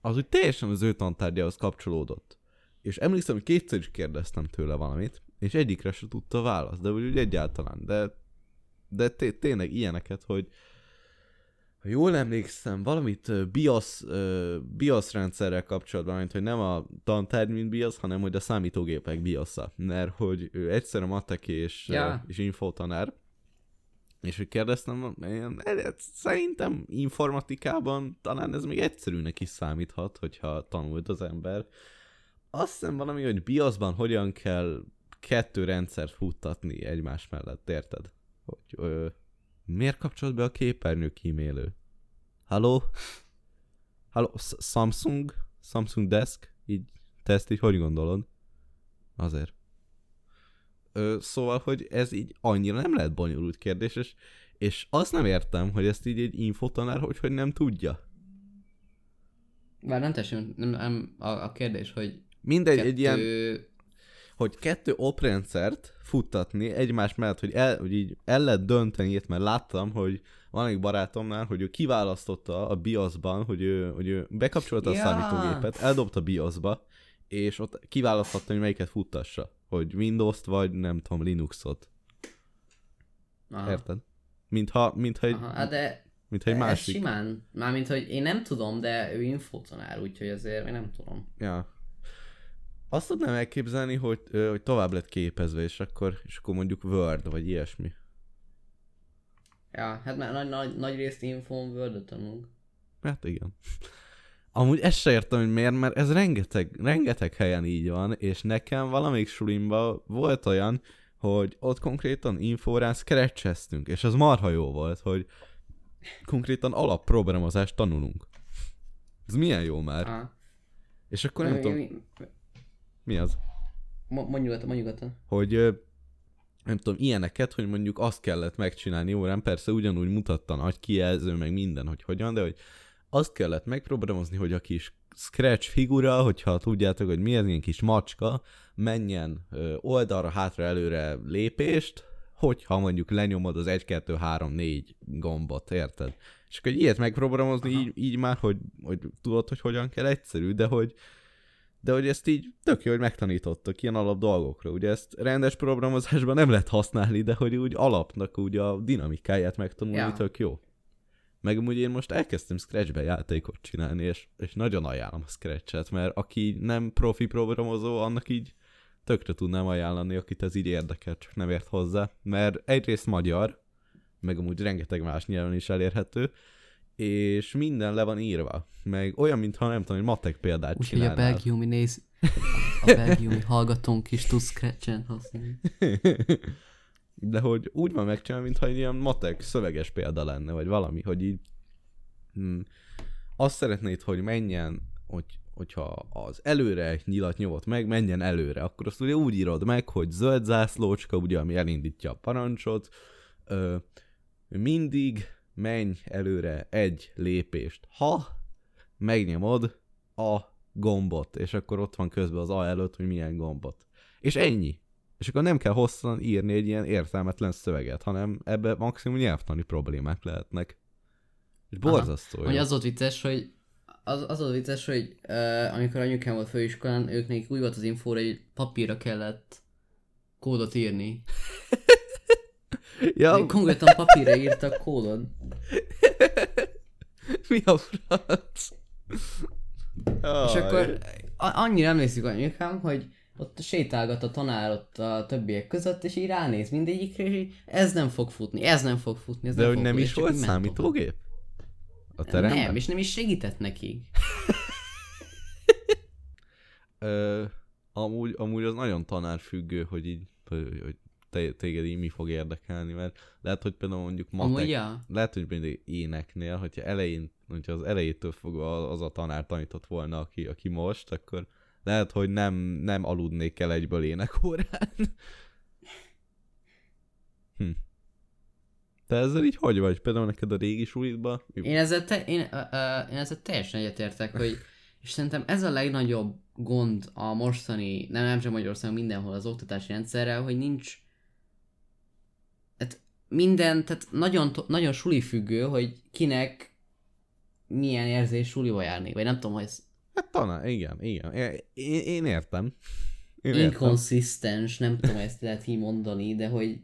az úgy teljesen az ő tantárgyához kapcsolódott. És emlékszem, hogy kétszer is kérdeztem tőle valamit, és egyikre se tudta választ, de úgy, egyáltalán. De, de té- tényleg ilyeneket, hogy ha jól emlékszem, valamit BIOS, ö, BIOS rendszerrel kapcsolatban, mint hogy nem a tantárgy, mint BIOS, hanem hogy a számítógépek BIOS-a. Mert hogy ő egyszer a matek és, ja. és infotanár, és hogy kérdeztem, én, hát szerintem informatikában talán ez még egyszerűnek is számíthat, hogyha tanult az ember. Azt hiszem valami, hogy BIOS-ban hogyan kell kettő rendszert futtatni egymás mellett, érted? Hogy, ö, miért kapcsolt be a képernyő kímélő? Halló? Halló? Samsung? Samsung Desk? Így, te ezt így hogy gondolod? Azért. Ö, szóval, hogy ez így annyira nem lehet bonyolult kérdés, és, és azt nem értem, hogy ezt így egy infotanár, hogy, hogy nem tudja. Bár nem teljesen, nem, nem a, a kérdés, hogy Mindegy, kettő... egy ilyen, hogy kettő oprendszert futtatni egymás mellett, hogy, el, hogy így el lehet dönteni ilyet, mert láttam, hogy van egy barátomnál, hogy ő kiválasztotta a BIOS-ban, hogy ő, hogy ő bekapcsolta Ja. a számítógépet, eldobta BIOS-ba, és ott kiválasztotta, hogy melyiket futtassa. Hogy Windows-t, vagy nem tudom, Linuxot. Aha. Érted? Mintha, mintha egy, Aha, hát de mintha egy másik. simán, mármint, hogy én nem tudom, de ő infotanár, úgyhogy azért én nem tudom. Ja. Azt tudnám elképzelni, hogy, hogy tovább lett képezve, és akkor, és akkor mondjuk Word, vagy ilyesmi. Ja, hát már nagy, nagy, nagy részt infón word tanulunk. Hát igen. Amúgy ezt se értem, hogy miért, mert ez rengeteg, rengeteg helyen így van, és nekem valamelyik sulimba volt olyan, hogy ott konkrétan infórán scratcheztünk, és ez marha jó volt, hogy konkrétan alapprogramozást tanulunk. Ez milyen jó már. Aha. És akkor nem Mi- tudom, mi- mi az? mo- Mondj nyugodtan, mondj nyugodtan. hogy nem tudom, ilyeneket, hogy mondjuk azt kellett megcsinálni órán, persze ugyanúgy mutatta nagy kijelző, meg minden, hogy hogyan, de hogy azt kellett megprogramozni, hogy a kis scratch figura, hogyha tudjátok, hogy mi ez, ilyen kis macska, menjen oldalra, hátra, előre lépést, hogyha mondjuk lenyomod az 1, 2, 3, 4 gombot, érted? És akkor ilyet megprogramozni így, így már, hogy, hogy tudod, hogy hogyan kell egyszerű, de hogy de hogy ezt így tök jó, hogy megtanítottak ilyen alap dolgokra. Ugye ezt rendes programozásban nem lehet használni, de hogy úgy alapnak úgy a dinamikáját megtanulni Ja. tök jó. Meg amúgy én most elkezdtem Scratchbe játékot csinálni, és, és nagyon ajánlom a Scratchet, mert aki nem profi programozó, annak így tökre tudnám ajánlani, akit ez így érdekel, csak nem ért hozzá. Mert egyrészt magyar, meg amúgy rengeteg más nyelven is elérhető, és minden le van írva. Meg olyan, mintha nem tudom, hogy matek példát Úgyhogy a belgiumi néz... A belgiumi hallgatónk is tud scratchen használni. de hogy úgy van megcsinálva, mintha egy ilyen matek szöveges példa lenne, vagy valami, hogy így hm, azt szeretnéd, hogy menjen, hogy, hogyha az előre nyilat nyomott meg, menjen előre, akkor azt ugye úgy írod meg, hogy zöld zászlócska, ugye, ami elindítja a parancsot, ö, mindig menj előre egy lépést. Ha megnyomod a gombot, és akkor ott van közben az A előtt, hogy milyen gombot. És ennyi. És akkor nem kell hosszan írni egy ilyen értelmetlen szöveget, hanem ebbe maximum nyelvtani problémák lehetnek. És borzasztó. Hogy az volt vicces, hogy az, az volt vicces, hogy uh, amikor anyukám volt főiskolán, ők nekik úgy volt az infóra, hogy papírra kellett kódot írni. ja. Konkrétan papírra írtak kódot. Mi a frac? És akkor annyira emlékszik anyukám, hogy ott sétálgat a tanár ott a többiek között, és így ránéz mindegyikre, és így, ez nem fog futni, ez nem fog futni, ez De nem hogy fog nem futni, is volt számítógép? A teremben? Nem, és nem is segített nekik. Ö, amúgy, amúgy az nagyon tanárfüggő, hogy így, hogy, hogy te, téged így mi fog érdekelni, mert lehet, hogy például mondjuk matek, Amúgy, ja. lehet, hogy például éneknél, hogyha elején, hogyha az elejétől fogva az a tanár tanított volna, aki, aki most, akkor lehet, hogy nem, nem aludnék el egyből énekórán. hm. Te ezzel így hogy vagy? Például neked a régi sulitba? Én ezzel, te, én, uh, uh, én ezzel teljesen egyetértek, hogy és szerintem ez a legnagyobb gond a mostani, nem, nem csak Magyarországon, mindenhol az oktatási rendszerrel, hogy nincs minden, tehát nagyon, nagyon suli függő, hogy kinek milyen érzés suliba járni, vagy nem tudom, hogy ez... Hát talán, igen, igen. Én, én értem. Én Inconsisztens, nem tudom ezt lehet így mondani, de hogy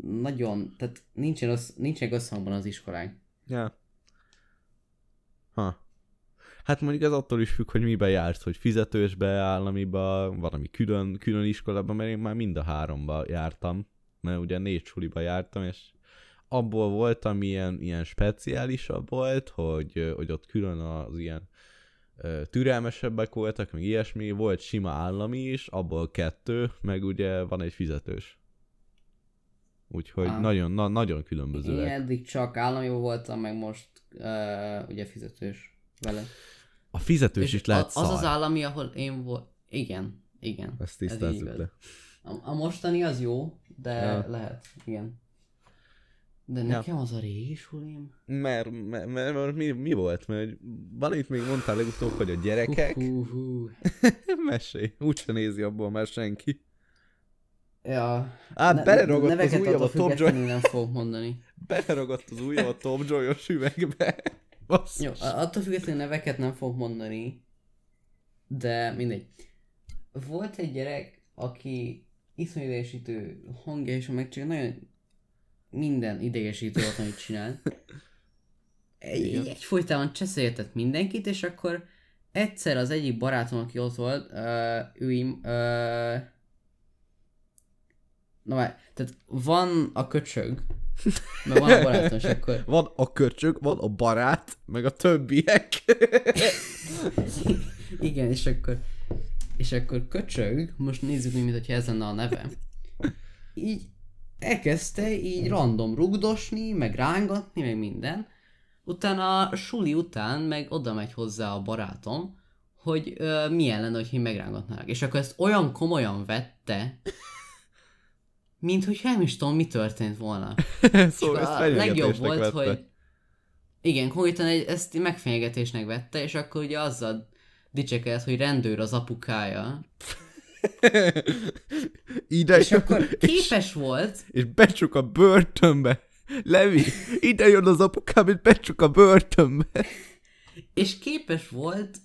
nagyon, tehát nincsen, össz, nincsen összhangban az iskolánk. Ja. Ha. Hát mondjuk ez attól is függ, hogy mibe jársz, hogy fizetősbe, államiba, valami külön, külön iskolában, mert én már mind a háromba jártam, mert ugye négy suliba jártam, és abból voltam ilyen, ilyen speciálisabb volt, hogy, hogy ott külön az ilyen türelmesebbek voltak, meg ilyesmi, volt sima állami is, abból kettő, meg ugye van egy fizetős. Úgyhogy ah. nagyon, na, nagyon különbözőek. Én eddig csak állami voltam, meg most uh, ugye fizetős vele. A fizetős És is lehet Az szar. az állami, ahol én volt. Igen, igen. Ezt tisztázzuk Ez le. A, a mostani az jó, de ja. lehet, igen. De nekem ja. az a régi sulim. Mert, mert, mert, mert mi, mi volt? Mert valamit még mondtál legutóbb, hogy a gyerekek... Hú, hú, hú. Mesélj, úgyse nézi abból már senki. Ja. Á, ne, beleragadt az ujjam a Top Joy... nem fogok mondani. Beleragadt az ujjam a Top Joy-os üvegbe. Basszus. Jó, attól függetlenül neveket nem fogok mondani. De mindegy. Volt egy gyerek, aki iszonyú idegesítő hangja, és meg csak nagyon minden idegesítő volt, amit csinál. Egy, egy folytában cseszélgetett mindenkit, és akkor egyszer az egyik barátom, aki ott volt, uh, ő, uh, Na már, tehát van a köcsög, meg van a barátom, és akkor... Van a köcsög, van a barát, meg a többiek. Igen, és akkor... És akkor köcsög, most nézzük mi, mintha ez lenne a neve. Így elkezdte így random rugdosni, meg rángatni, meg minden. Utána a suli után meg oda megy hozzá a barátom, hogy ö, milyen lenne, hogy én megrángatnák. És akkor ezt olyan komolyan vette, mint hogy nem is tudom, mi történt volna. szóval a legjobb volt, vette. hogy igen, konkrétan egy, ezt megfenyegetésnek vette, és akkor ugye azzal dicsekedett, hogy rendőr az apukája. Ide és jön, akkor képes és, volt. És becsuk a börtönbe. Levi, ide jön az apukám, és becsuk a börtönbe. És képes volt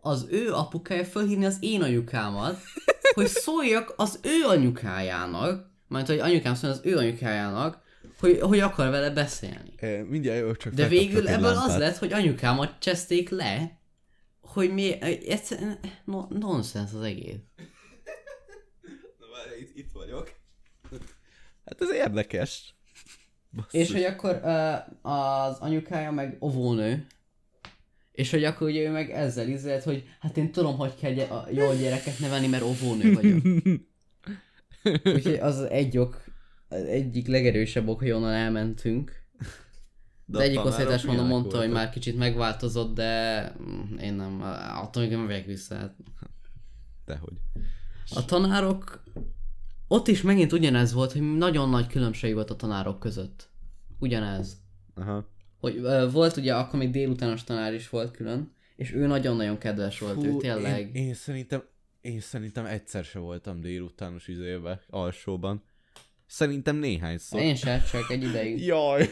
az ő apukája fölhívni az én anyukámat, hogy szóljak az ő anyukájának, majd hogy anyukám szól az ő anyukájának, hogy, hogy akar vele beszélni. E, mindjárt jó, csak De végül ebből lámpát. az lett, hogy anyukámat cseszték le, hogy mi, egyszerűen no, nonsens az egész. Na várj, itt, itt vagyok. Hát ez érdekes. Basszus. És hogy akkor uh, az anyukája meg ovónő, és hogy akkor ugye ő meg ezzel izelt, hogy hát én tudom, hogy kell gy- jól gyereket nevelni, mert ovónő vagyok. Úgyhogy az egy ok egyik legerősebb ok, hogy onnan elmentünk. De, a egyik osztálytárs mondom, mondta, hogy voltak? már kicsit megváltozott, de mm, én nem, attól még nem megyek vissza. Hát Dehogy. A tanárok, ott is megint ugyanez volt, hogy nagyon nagy különbség volt a tanárok között. Ugyanez. Aha. Hogy ö, volt ugye, akkor még délutános tanár is volt külön, és ő nagyon-nagyon kedves volt, ő tényleg. Én, én, szerintem, én szerintem egyszer se voltam délutános izébe, alsóban. Szerintem néhányszor. Én se, csak egy ideig. Jaj!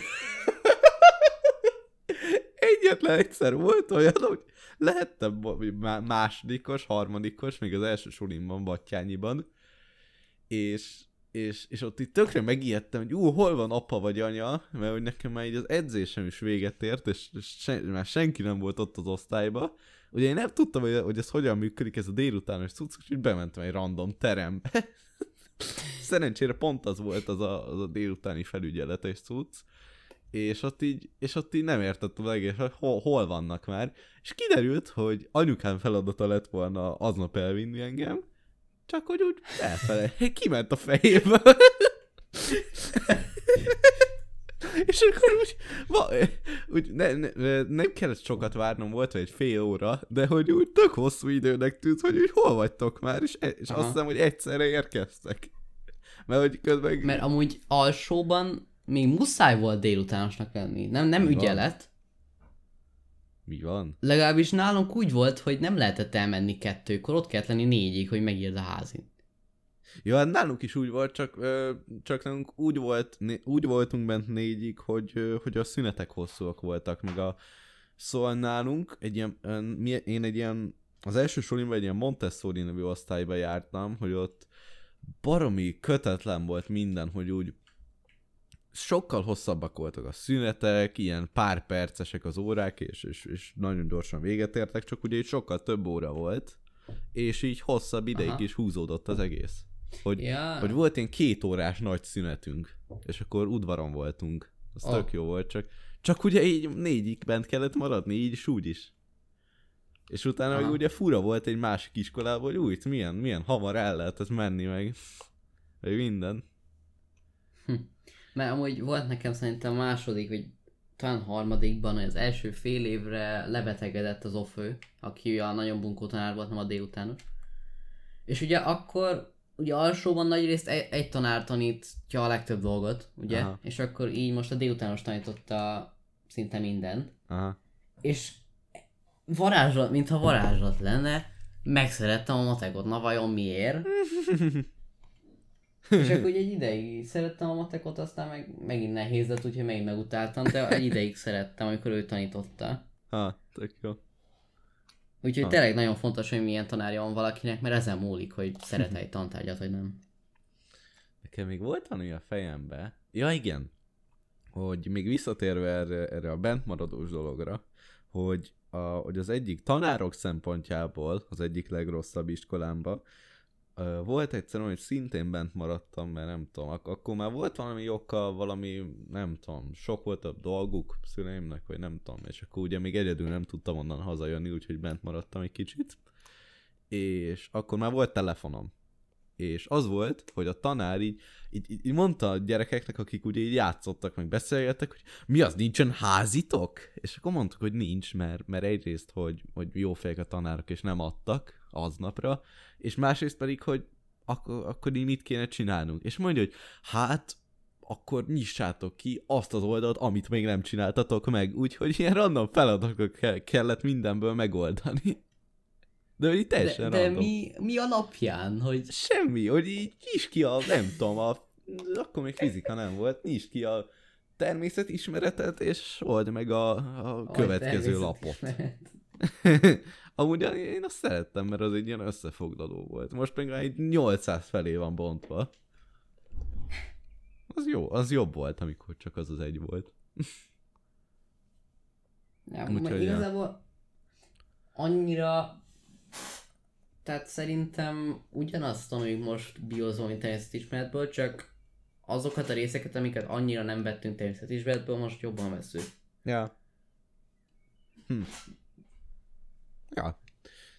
Egyetlen egyszer volt olyan, hogy lehettem másodikos, harmadikos, még az első sulimban, Battyányiban, és, és, és ott itt tökre megijedtem, hogy ú, hol van apa vagy anya, mert hogy nekem már így az edzésem is véget ért, és, és sen, már senki nem volt ott az osztályba. Ugye én nem tudtam, hogy, hogy ez hogyan működik, ez a délutános cucc, és bementem egy random terembe. Szerencsére pont az volt az a, az a délutáni felügyeletes cucc, és ott így, és ott így nem értettem meg, és hol, hol vannak már. És kiderült, hogy anyukám feladata lett volna aznap elvinni engem, csak hogy úgy elfele, kiment a fejébe. és akkor úgy, va, úgy ne, ne, nem kellett sokat várnom, volt egy fél óra, de hogy úgy tök hosszú időnek tűnt, hogy úgy hol vagytok már, és, és Aha. azt hiszem, hogy egyszerre érkeztek. Mert hogy közben... Mert amúgy alsóban még muszáj volt délutánosnak lenni. Nem, nem Mi van? ügyelet. Mi van? Legalábbis nálunk úgy volt, hogy nem lehetett elmenni kettőkor, ott kellett lenni négyig, hogy megírd a házin. Ja, hát nálunk is úgy volt, csak, ö, csak nálunk úgy, volt, né, úgy voltunk bent négyig, hogy, ö, hogy a szünetek hosszúak voltak, meg a... Szóval nálunk egy ilyen, ö, mi, én egy ilyen, az első sulimban egy ilyen Montessori nevű osztályba jártam, hogy ott baromi kötetlen volt minden, hogy úgy sokkal hosszabbak voltak a szünetek, ilyen pár percesek az órák, és, és, és nagyon gyorsan véget értek, csak ugye így sokkal több óra volt, és így hosszabb ideig Aha. is húzódott az egész. Hogy, Ja. hogy volt ilyen két órás nagy szünetünk, és akkor udvaron voltunk. Az Ah. tök jó volt, csak, csak ugye így négyig bent kellett maradni, így is úgy is. És utána Aha. meg ugye fura volt egy másik iskolában, hogy úgy, milyen, milyen hamar el lehetett menni meg. Meg minden. Mert amúgy volt nekem szerintem második, vagy talán harmadikban, hogy az első fél évre lebetegedett az ofő, aki a nagyon bunkó tanár volt, nem a délutános. És ugye akkor, ugye alsóban nagyrészt egy, egy tanár tanítja a legtöbb dolgot, ugye? Aha. És akkor így most a délutános tanította szinte mindent. Aha. És varázslat, mintha varázslat lenne, megszerettem a matekot. Na vajon miért? És akkor egy ideig szerettem a matekot, aztán meg megint nehéz lett, úgyhogy megint megutáltam, de egy ideig szerettem, amikor ő tanította. Ha, tök jó. Úgyhogy Ha. tényleg nagyon fontos, hogy milyen tanárja van valakinek, mert ezen múlik, hogy szeret egy tantárgyat, vagy nem. Nekem még volt valami a fejembe. Ja, igen. Hogy még visszatérve erre, erre a bentmaradós dologra, hogy, a, hogy az egyik tanárok szempontjából, az egyik legrosszabb iskolámba, volt egyszer, hogy szintén bent maradtam, mert nem tudom, ak- akkor már volt valami oka, valami, nem tudom, sok volt a dolguk szüleimnek, vagy nem tudom, és akkor ugye még egyedül nem tudtam onnan hazajönni, úgyhogy bent maradtam egy kicsit, és akkor már volt telefonom, és az volt, hogy a tanár így, így, így mondta a gyerekeknek, akik ugye így játszottak, meg beszélgettek, hogy mi az, nincsen házitok? És akkor mondtuk, hogy nincs, mert, mert egyrészt, hogy, hogy jó fejek a tanárok, és nem adtak aznapra, és másrészt pedig, hogy akkor, akkor így mit kéne csinálnunk. És mondja, hogy hát, akkor nyissátok ki azt az oldalt, amit még nem csináltatok meg. Úgyhogy ilyen random feladatokat ke- kellett mindenből megoldani. De hogy így De, teljesen de random. mi, mi alapján, hogy Semmi, hogy így nyisd ki a, nem tudom, a, akkor még fizika nem volt, nyisd ki a természetismeretet, és old meg a, a következő lapot. természetismeret. Amúgy én azt szerettem, mert az egy ilyen összefoglaló volt. Most meg már egy 800 felé van bontva. Az jó, az jobb volt, amikor csak az az egy volt. Ja, Úgyhogy, igazából annyira tehát szerintem ugyanazt tanuljuk most biozó, mint természetismeretből, csak azokat a részeket, amiket annyira nem vettünk természetismeretből, most jobban veszünk. Ja. Hm. Ja.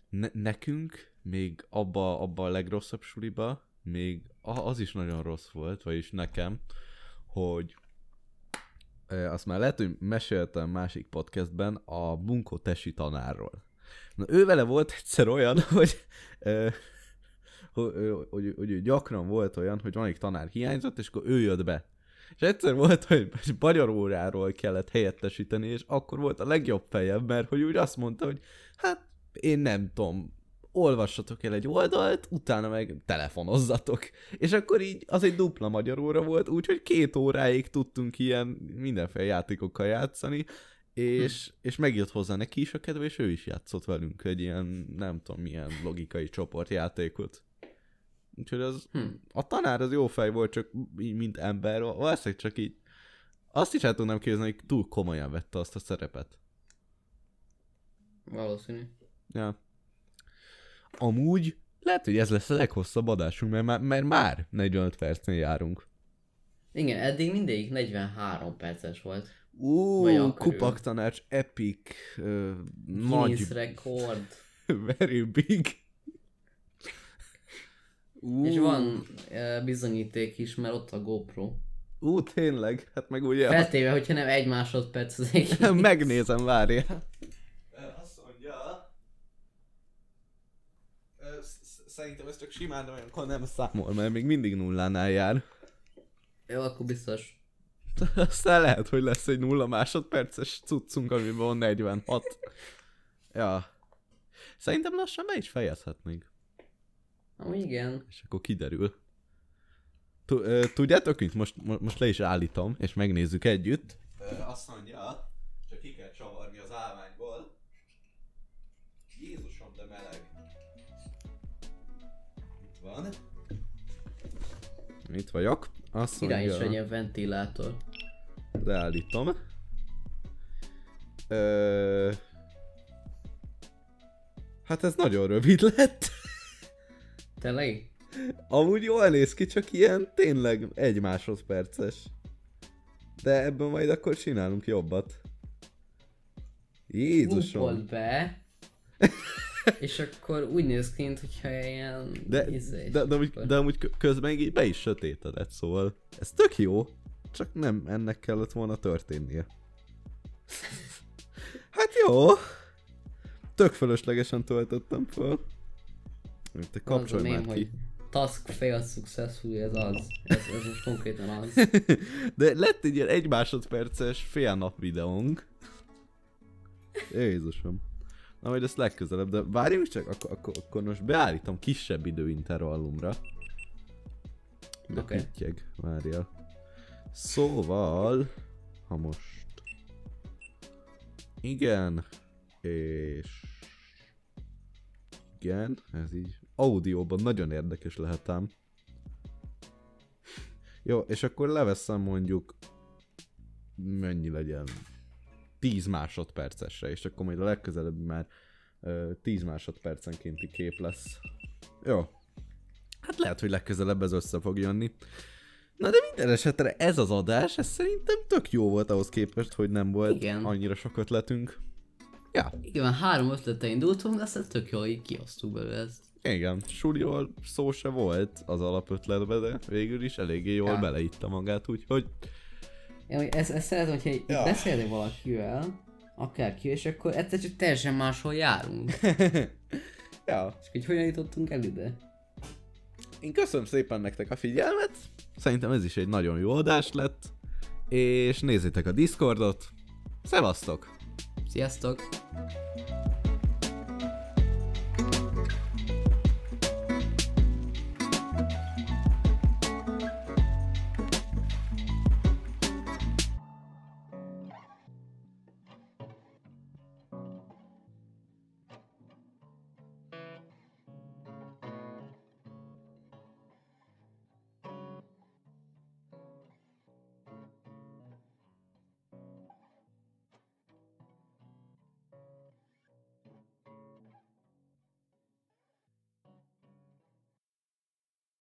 Ne- nekünk még abba, abba a legrosszabb suliba még az is nagyon rossz volt, vagyis nekem, hogy azt már lehet, hogy meséltem másik podcastben a Bunko Tesi tanárról. Na ő vele volt egyszer olyan, hogy, hogy, hogy, hogy gyakran volt olyan, hogy valamelyik tanár hiányzott, és akkor ő jött be. És egyszer volt, hogy magyar óráról kellett helyettesíteni, és akkor volt a legjobb fejem, mert hogy úgy azt mondta, hogy hát én nem tudom, olvassatok el egy oldalt, utána meg telefonozzatok. És akkor így az egy dupla magyar óra volt, úgyhogy két óráig tudtunk ilyen mindenféle játékokkal játszani, és, hm. és megjött hozzá neki is a kedve, és ő is játszott velünk egy ilyen, nem tudom milyen logikai csoportjátékot. Úgyhogy az, hm. a tanár az jó fej volt, csak így, mint ember, valószínűleg csak így, azt is el tudnám képzelni, hogy túl komolyan vette azt a szerepet. Valószínű. Ja. Amúgy lehet, hogy ez lesz a leghosszabb adásunk, mert már, mert már 45 percnél járunk. Igen, eddig mindig 43 perces volt. Ú, kupaktanács, epic, uh, nagy... rekord. Very big. Uh. És van bizonyíték is, mert ott a GoPro. Ú, tényleg? Hát meg ugye... Feltéve, hogyha nem egy másodperc az egész. Megnézem, várja. Azt mondja... Szerintem ez csak simán, de olyankor nem számol, mert még mindig nullánál jár. Jó, akkor biztos. Aztán lehet, hogy lesz egy nulla másodperces cuccunk, amiben van 46. Ja. Szerintem lassan be is fejezhetnénk. Amúgy igen. És akkor kiderül. Tudjátok mit? Most, most le is állítom, és megnézzük együtt. Azt mondja, van. Itt vagyok. Azt mondja... is legyen ventilátor. Leállítom. Ö... Hát ez nagyon rövid lett. Tényleg? Amúgy jól néz ki, csak ilyen tényleg egy másodperces. De ebből majd akkor csinálunk jobbat. Jézusom. Úgy be. és akkor úgy néz ki, hogyha ilyen... De, izé, de, de, amúgy, de amúgy közben így be is sötétedett, szóval ez tök jó, csak nem ennek kellett volna történnie. hát jó. Tök fölöslegesen töltöttem föl. Te kapcsolj már ki. Hogy task fail successfully, ez az. Ez, ez most konkrétan az. De lett egy ilyen egy másodperces fél nap videónk. Jézusom. Na majd ezt legközelebb, de várjunk csak, akkor, akkor, akkor most beállítom kisebb időintervallumra. De okay. pittyeg, várjál. Szóval, ha most... Igen, és... Igen, ez így audióban nagyon érdekes lehet ám. Jó, és akkor leveszem mondjuk mennyi legyen 10 másodpercesre, és akkor majd a legközelebb már uh, 10 másodpercenkénti kép lesz. Jó. Hát lehet, hogy legközelebb ez össze fog jönni. Na de minden esetre ez az adás, ez szerintem tök jó volt ahhoz képest, hogy nem volt Igen. annyira sok ötletünk. Ja. Igen, három ötlete indultunk, aztán tök jól így kiosztuk belőle ezt. Igen, Suliról szó se volt az alapötletbe, de végül is eléggé jól ja. beleitta magát, úgyhogy... Ja, ezt, ezt szeretem, hogyha ja. beszélni valakivel, akárki, és akkor egyszer csak teljesen máshol járunk. ja. És hogy hogyan jutottunk el ide? Én köszönöm szépen nektek a figyelmet, szerintem ez is egy nagyon jó adás lett, és nézzétek a Discordot, szevasztok! Sziasztok!